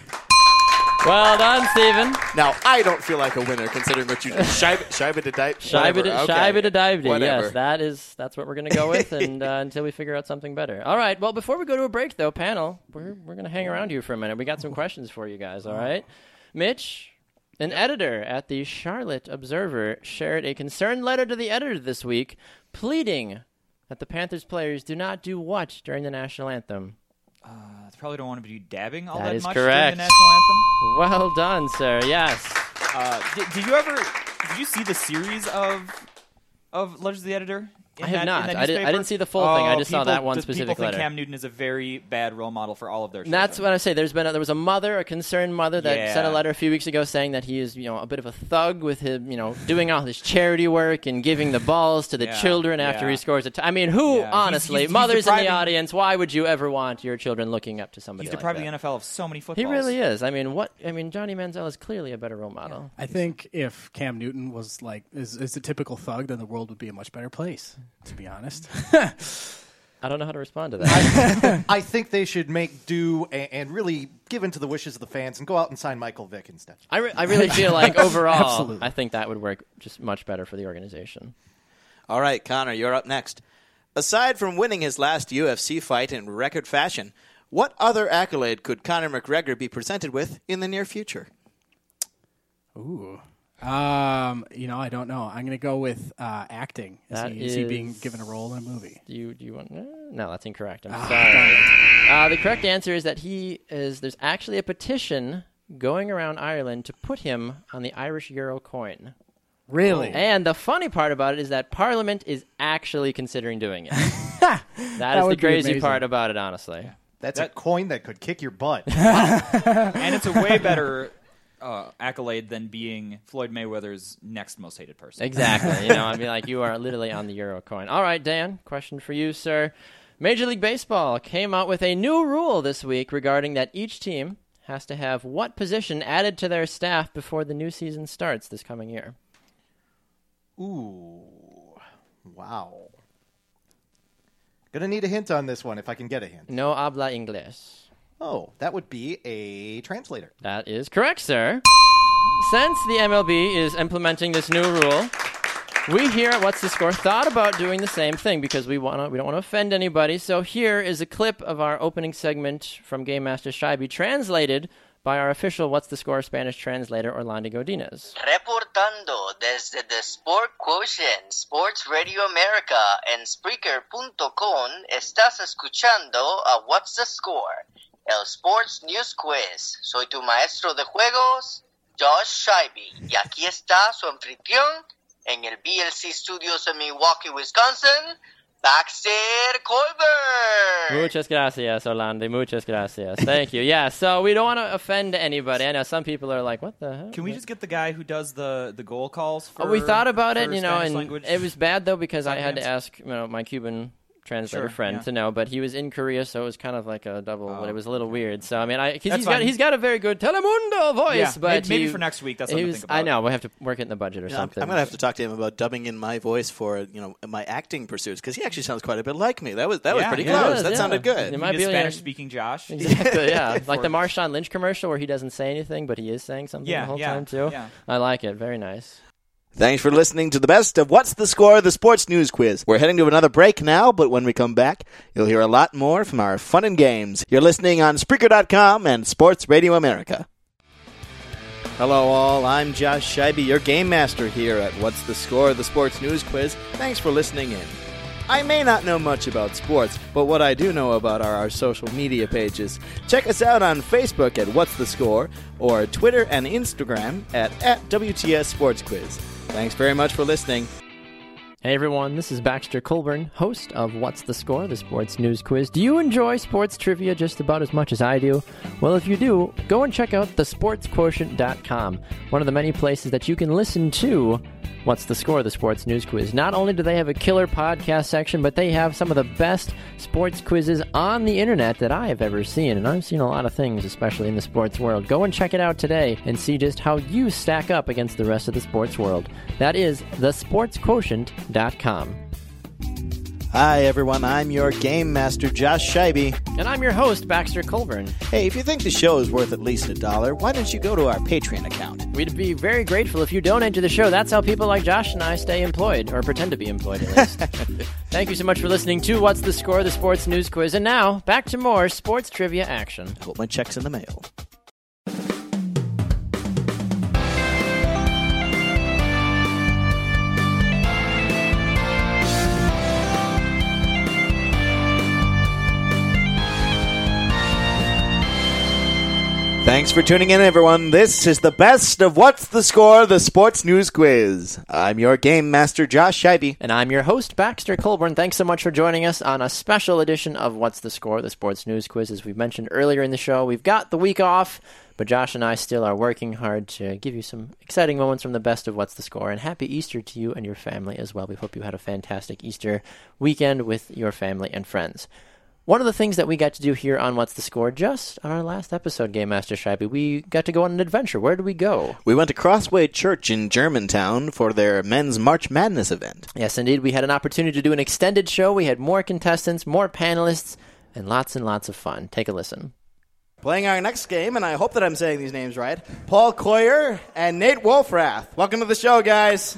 Well done, Stephen. Now, I don't feel like a winner considering what you did. Shiba, Shiba to Dive. Shiba to, okay. Shiba to Divey. Whatever. Yes, that is that's what we're going to go with, and uh, until we figure out something better. All right. Well, before we go to a break, though, panel, we're we're going to hang around here for a minute. We got some questions for you guys. All right, Mitch. An editor at the Charlotte Observer shared a concerned letter to the editor this week, pleading that the Panthers players do not do what during the national anthem. Uh, probably don't want to be dabbing all That much correct. during the national anthem. Well done, sir. Yes. Uh, did, did you ever? Did you see the series of of Letters of the Editor? In I have that- not. I didn't- I didn't see the full thing. I Oh, just saw that one the specific People think letter. Cam Newton is a very bad role model for all of their. And That's what I say. There's been a, there was a mother, a concerned mother, that Yeah. sent a letter a few weeks ago saying that he is, you know, a bit of a thug with him, you know, doing all his charity work and giving the balls to the Yeah, children after yeah. he scores a. T- I mean, who Yeah, honestly, he's- he's mothers in the audience, why would you ever want your children looking up to somebody? He's like depriving that? the NFL of so many footballs. He really is. I mean, what? I mean, Johnny Manziel is clearly a better role model. I think if Cam Newton was like is, is a typical thug, then the world would be a much better place. To be honest, I don't know how to respond to that. I think they should make do and, and really give in to the wishes of the fans and go out and sign Michael Vick instead. I, re- I really feel like overall, Absolutely. I think that would work just much better for the organization. All right, Connor, you're up next. Aside from winning his last UFC fight in record fashion, what other accolade could Conor McGregor be presented with in the near future? ooh, um, you know, I don't know. I'm gonna go with uh, acting. Is, That he, is he being given a role in a movie? Do you do you want? eh, No, that's incorrect. I'm Ah, sorry. Uh, the correct answer is that he is. There's actually a petition going around Ireland to put him on the Irish euro coin. Really? And the funny part about it is that Parliament is actually considering doing it. that is the would be crazy amazing. part about it, honestly. That's a coin that could kick your butt. and it's a way better uh, accolade than being Floyd Mayweather's next most hated person. Exactly. you know, I mean, like you are literally on the euro coin. All right, Dan. Question for you, sir. Major League Baseball came out with a new rule this week regarding that each team has to have what position added to their staff before the new season starts this coming year. Ooh, wow. Gonna need a hint on this one if I can get a hint. No habla inglés. Oh, that would be a translator. That is correct, sir. Since the MLB is implementing this new rule, we here at What's the Score thought about doing the same thing because we want to we don't want to offend anybody. So here is a clip of our opening segment from Game Master Scheibe translated by our official What's the Score Spanish translator Orlando Godinez. Reportando desde The Sport Quotient, Sports Radio America en Spreaker.com, estás escuchando a What's the Score, el Sports News Quiz. Soy tu maestro de juegos, Josh Scheibe, y aquí está su anfitrión en el BLC Studios en Milwaukee, Wisconsin, Baxter Colbert. Muchas gracias, Orlando. Muchas gracias. Thank you. Yeah, so we don't want to offend anybody. I know some people are like, "What the hell?" Can we just get the guy who does the, the goal calls? For, Oh, we thought about it, you know, Spanish and language? it was bad though because I had to ask, you know, my Cuban translator Sure, friend yeah. to know, but he was in Korea, so it was kind of like a double. Oh, but it was a little weird. So I mean, I That's he's got he's got a very good Telemundo voice, Yeah, but maybe- he- for next week, that's he something to was- think I know we'll have to work it in the budget or Yeah, I'm, something. I'm gonna have to talk to him about dubbing in my voice for you know my acting pursuits because he actually sounds quite a bit like me. That was that was pretty close. That sounded good. It might be a Spanish-speaking Josh. Exactly, yeah. like the Marshawn Lynch commercial where he doesn't say anything, but he is saying something the whole time too. I like it. Very nice. Thanks for listening to the best of What's the Score, the sports news quiz. We're heading to another break now, but when we come back, you'll hear a lot more from our fun and games. You're listening on Spreaker.com and Sports Radio America. Hello, all. I'm Josh Scheibe, your game master here at What's the Score, the sports news quiz. Thanks for listening in. I may not know much about sports, but what I do know about are our social media pages. Check us out on Facebook at What's the Score or Twitter and Instagram at, at WTS Sports Quiz. Thanks very much for listening. Hey everyone, this is Baxter Colburn, host of What's the Score, the sports news quiz. Do you enjoy sports trivia just about as much as I do? Well, if you do, go and check out thesportsquotient.com, one of the many places that you can listen to What's the Score, of the sports news quiz. Not only do they have a killer podcast section, but they have some of the best sports quizzes on the internet that I have ever seen, and I've seen a lot of things, especially in the sports world. Go and check it out today and see just how you stack up against the rest of the sports world. That is thesportsquotient.com. Hi, everyone. I'm your game master, Josh Scheibe. And I'm your host, Baxter Colburn. Hey, if you think the show is worth at least a dollar, why don't you go to our Patreon account? We'd be very grateful if you donate to the show. That's how people like Josh and I stay employed, or pretend to be employed at least. Thank you so much for listening to What's the Score, the sports news quiz. And now, back to more sports trivia action. Hope my check's in the mail. Thanks for tuning in, everyone. This is the best of What's the Score, the sports news quiz. I'm your game master, Josh Scheibe. And I'm your host, Baxter Colburn. Thanks so much for joining us on a special edition of What's the Score, the sports news quiz. As we mentioned earlier in the show, we've got the week off, but Josh and I still are working hard to give you some exciting moments from the best of What's the Score. And happy Easter to you and your family as well. We hope you had a fantastic Easter weekend with your family and friends. One of the things that we got to do here on What's the Score just on our last episode, Game Master Scheibe, we got to go on an adventure. Where did we go? We went to Crossway Church in Germantown for their men's March Madness event. Yes, indeed. We had an opportunity to do an extended show. We had more contestants, more panelists, and lots and lots of fun. Take a listen. Playing our next game, and I hope that I'm saying these names right Paul Coyer and Nate Wolfrath. Welcome to the show, guys.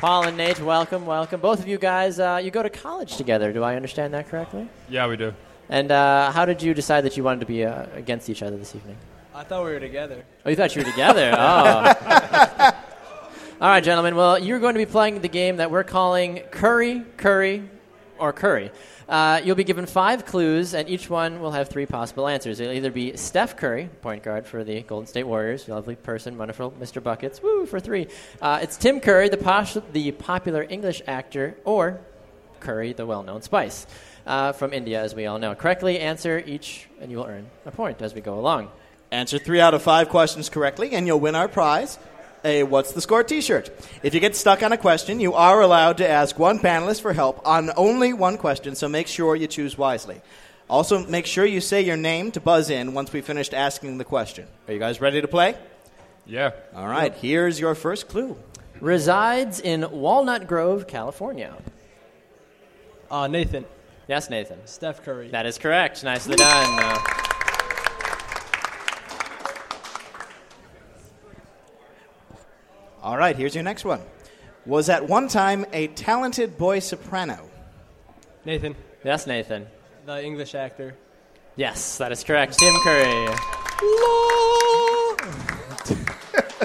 Paul and Nate, welcome, welcome. Both of you guys, uh, you go to college together. Do I understand that correctly? Yeah, we do. And uh, how did you decide that you wanted to be uh, against each other this evening? I thought we were together. Oh, you thought you were together? oh. All right, gentlemen. Well, you're going to be playing the game that we're calling Curry, Curry, or Curry. Uh, you'll be given five clues, and each one will have three possible answers. It'll either be Steph Curry, point guard for the Golden State Warriors, lovely person, wonderful Mr. Buckets, woo, for three. Uh, it's Tim Curry, the, pos- the popular English actor, or Curry, the well known spice uh, from India, as we all know. Correctly answer each, and you will earn a point as we go along. Answer three out of five questions correctly, and you'll win our prize a What's the Score t shirt. If you get stuck on a question, you are allowed to ask one panelist for help on only one question, so make sure you choose wisely. Also, make sure you say your name to buzz in once we finished asking the question. Are you guys ready to play? Yeah. All right, here's your first clue. Resides in Walnut Grove, California. Uh, Nathan. Yes, Nathan. Steph Curry. That is correct. Nicely done. Uh, All right, here's your next one. Was at one time a talented boy soprano. Nathan. yes, Nathan. The English actor. Yes, that is correct. Tim Curry.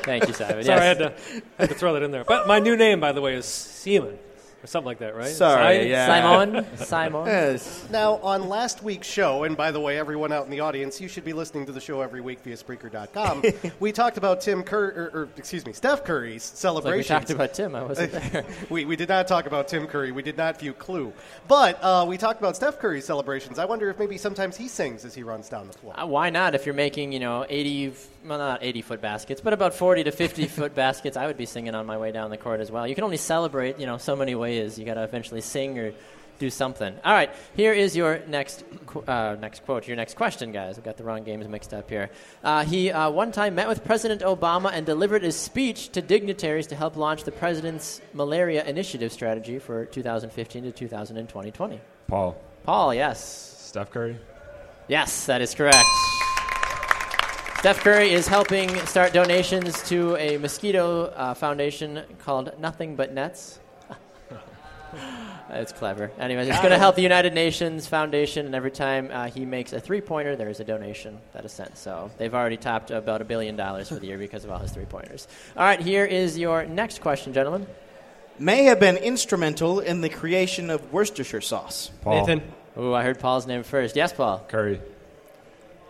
Thank you, Simon. Sorry, I yes. had to, I had to throw that in there. But my new name, by the way, is Seaman. Or something like that, right? Sorry, Si- yeah. Simon. Simon. Yes. Now, on last week's show, and by the way, everyone out in the audience, you should be listening to the show every week via Spreaker.com. we talked about Tim Curry, or, or excuse me, Steph Curry's It's like we celebrations. talked about Tim. I wasn't there. we, we did not talk about Tim Curry. We did not view Clue. But uh, we talked about Steph Curry's celebrations. I wonder if maybe sometimes he sings as he runs down the floor. Uh, why not? If you're making, you know, 80, f- well, not 80 foot baskets, but about 40 to 50 foot baskets, I would be singing on my way down the court as well. You can only celebrate, you know, so many ways. You got to eventually sing or do something. All right, here is your next qu- uh, next quote, your next question, guys. I've got the wrong games mixed up here. Uh, he uh, one time met with President Obama and delivered his speech to dignitaries to help launch the president's malaria initiative strategy for 2015 to 2020. Paul. Paul, yes. Steph Curry. Yes, that is correct. Steph Curry is helping start donations to a mosquito uh, foundation called Nothing But Nets. It's clever. Anyways, it's going to help the United Nations Foundation, and every time uh, he makes a three pointer, there is a donation that is sent. So they've already topped about a billion dollars for the year because of all his three pointers. All right, here is your next question, gentlemen. May have been instrumental in the creation of Worcestershire sauce. Paul. Nathan. Ooh, I heard Paul's name first. Yes, Paul. Curry.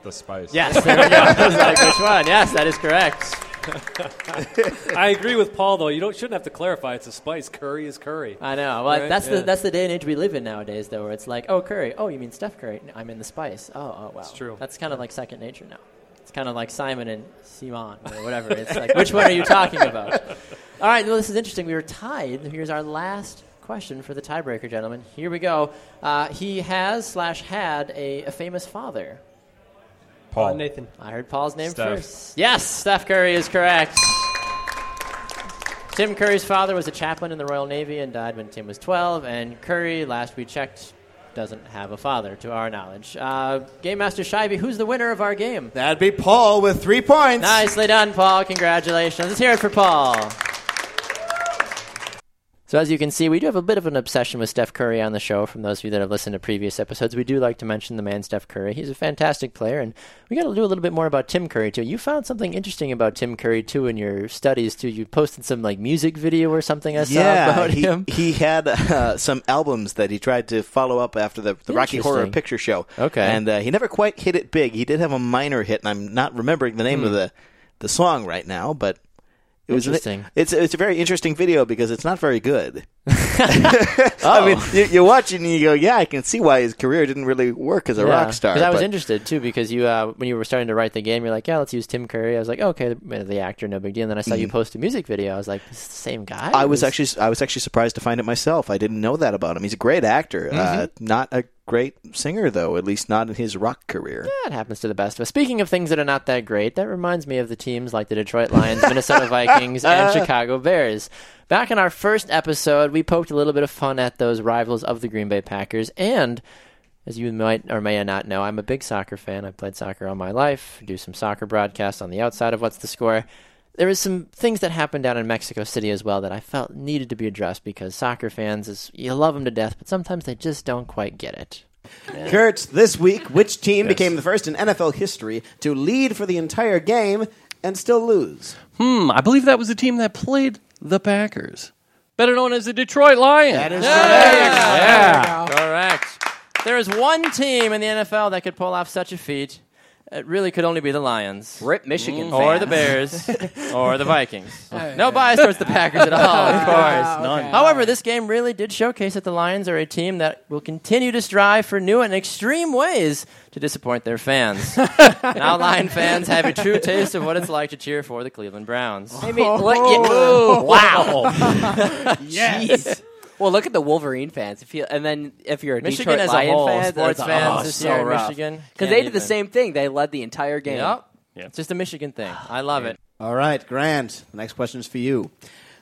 The spice. Yes, there we go. Like, which one? Yes, that is correct. I agree with Paul though. You don't shouldn't have to clarify. It's a spice. Curry is curry. I know. Well, Right? that's Yeah. the that's the day and age we live in nowadays, though, where it's like, oh, Curry. Oh, you mean Steph Curry? No, I'm in the spice. Oh, oh, wow. That's true. That's kind of like second nature now. It's kind of like Simon and Simon or whatever. It's like, which one are you talking about? All right, well, this is interesting. We were tied. Here's our last question for the tiebreaker, gentlemen. Here we go. Uh, he has slash had a, a famous father. Paul. Nathan. I heard Paul's name Steph. first. Yes, Steph Curry is correct. Tim Curry's father was a chaplain in the Royal Navy and died when Tim was 12. And Curry, last we checked, doesn't have a father, to our knowledge. Uh, Game Master Shivey, who's the winner of our game? That'd be Paul with three points. Nicely done, Paul. Congratulations. Let's hear it for Paul. So, as you can see, we do have a bit of an obsession with Steph Curry on the show. From those of you that have listened to previous episodes, we do like to mention the man Steph Curry. He's a fantastic player, and we got to do a little bit more about Tim Curry too. You found something interesting about Tim Curry too in your studies too. You posted some like music video or something I saw yeah, about he, him. he had uh, some albums that he tried to follow up after the, the Rocky Horror Picture Show. Okay. and uh, he never quite hit it big. He did have a minor hit, and I'm not remembering the name Hmm. of the the song right now, but. It was Interesting. It's it's a very interesting video because it's not very good. I mean, you, you watch it and you go, "Yeah, I can see why his career didn't really work as a rock star." Because I was interested too, because you uh, when you were starting to write the game, you're like, yeah, let's use Tim Curry. I was like, okay, the, the actor, no big deal. And then I saw you Mhm. post a music video. I was like, this is the same guy. I was actually I was actually surprised to find it myself. I didn't know that about him. He's a great actor, uh, not a great singer though. At least not in his rock career. That happens to the best of us. Speaking of things that are not that great, that reminds me of the teams like the Detroit Lions, Minnesota Vikings, and Chicago Bears. Back in our first episode, we poked a little bit of fun at those rivals of the Green Bay Packers, and as you might or may not know, I'm a big soccer fan. I've played soccer all my life, do some soccer broadcasts on the outside of What's the Score. There was some things that happened down in Mexico City as well that I felt needed to be addressed because soccer fans, is you love them to death, but sometimes they just don't quite get it. Kurt, this week, which team became the first in NFL history to lead for the entire game and still lose? Hmm, I believe that was the team that played the Packers. Better known as the Detroit Lions. That is Yeah. Correct. There is one team in the NFL that could pull off such a feat. It really could only be the Lions. Rip Michigan Or fans. the Bears. or the Vikings. Oh, no bias towards the Packers at all, of course. None. However, this game really did showcase that the Lions are a team that will continue to strive for new and extreme ways to disappoint their fans. now, Lion fans have a true taste of what it's like to cheer for the Cleveland Browns. I mean, what, yeah, oh. wow. Yes. Well, look at the Wolverine fans. If you, and then if you're a Michigan Detroit as a whole, fan, sports that's- fans oh, this so year in rough. Michigan because they did the same thing. They led the entire game. Yep. It's just a Michigan thing. I love it. All right, Grant. The next question is for you.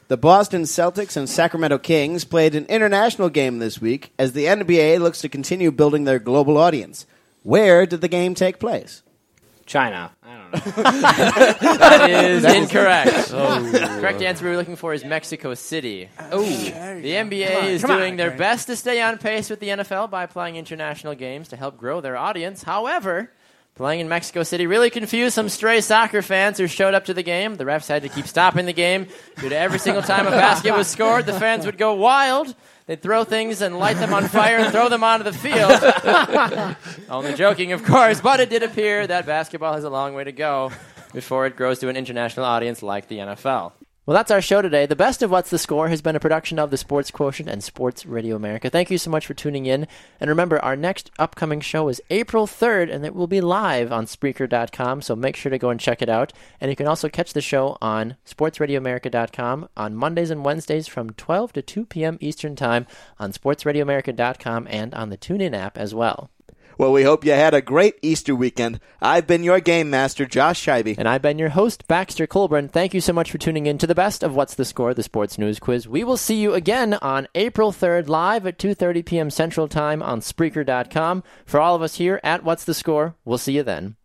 The Boston Celtics and Sacramento Kings played an international game this week as the NBA looks to continue building their global audience. Where did the game take place? China. I don't know. That is That is- incorrect. Oh. Correct answer we were looking for is Mexico City. Oh. The NBA Come on, is come on, doing their Grant. best to stay on pace with the NFL by playing international games to help grow their audience. However, playing in Mexico City really confused some stray soccer fans who showed up to the game. The refs had to keep stopping the game due to every single time a basket was scored, the fans would go wild. They'd throw things and light them on fire and throw them onto the field. Only joking, of course, but it did appear that basketball has a long way to go before it grows to an international audience like the NFL. Well, that's our show today. The best of What's the Score has been a production of the Sports Quotient and Sports Radio America. Thank you so much for tuning in. And remember, our next upcoming show is April 3rd, and it will be live on Spreaker.com, so make sure to go and check it out. And you can also catch the show on SportsRadioAmerica.com on Mondays and Wednesdays from 12 to 2 p.m. Eastern Time on SportsRadioAmerica.com and on the TuneIn app as well. Well, we hope you had a great Easter weekend. I've been your game master, Josh Scheibe. And I've been your host, Baxter Colburn. Thank you so much for tuning in to the best of What's the Score, the Sports News Quiz. We will see you again on April 3rd, live at 2.30 p.m. Central Time on Spreaker.com. For all of us here at What's the Score, we'll see you then.